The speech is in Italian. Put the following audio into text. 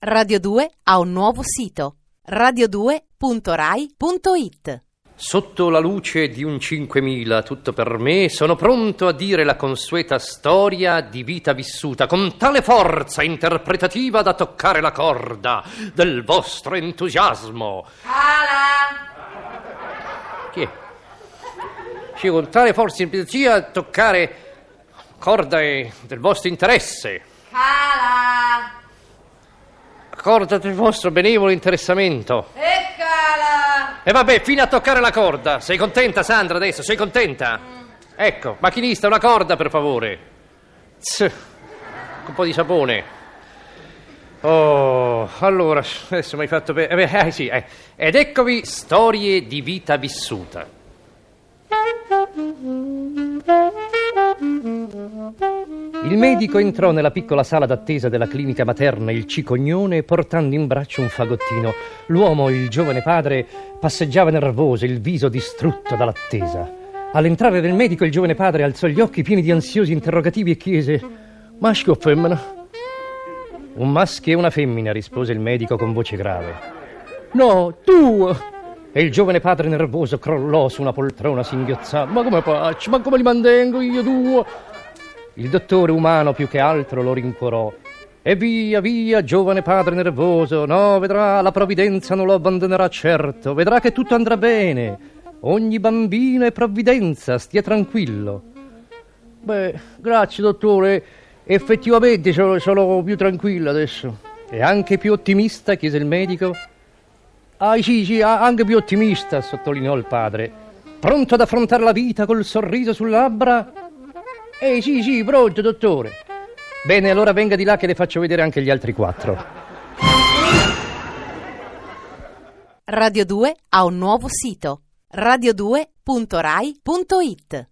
Radio 2 ha un nuovo sito radio2.rai.it Sotto la luce di un 5000, tutto per me, sono pronto a dire la consueta storia di vita vissuta con tale forza interpretativa da toccare la corda del vostro entusiasmo. Cala! Chi è? Sì, con tale forza interpretativa da toccare corda del vostro interesse, Cala! Corda del vostro benevolo interessamento. E cala! E vabbè, fino a toccare la corda. Sei contenta, Sandra, adesso? Sei contenta? Ecco, macchinista, una corda, per favore. Tss, un po' di sapone. Oh, allora, adesso mi hai fatto... Pe- eh, beh, eh, sì, eh. Ed eccovi storie di vita vissuta. Il medico entrò nella piccola sala d'attesa della clinica materna Il Cicognone portando in braccio un fagottino. L'uomo, il giovane padre, passeggiava nervoso, il viso distrutto dall'attesa. All'entrare del medico il giovane padre alzò gli occhi pieni di ansiosi interrogativi e chiese Maschio o femmina? Un maschio e una femmina, rispose il medico con voce grave. No, tu! E il giovane padre nervoso crollò su una poltrona singhiozzando. Ma come faccio? Ma come li mantengo io due? Il dottore umano più che altro lo rincuorò. E via, via, giovane padre nervoso. No, vedrà, la provvidenza non lo abbandonerà certo. Vedrà che tutto andrà bene. Ogni bambino è provvidenza, stia tranquillo. Beh, grazie, dottore. Effettivamente sono, sono più tranquillo adesso. E anche più ottimista? chiese il medico. Ah, sì, sì, anche più ottimista, sottolineò il padre. Pronto ad affrontare la vita col sorriso sulle labbra? Eh, sì, sì, pronto, dottore. Bene, allora venga di là che le faccio vedere anche gli altri quattro. Radio 2 ha un nuovo sito radio2.rai.it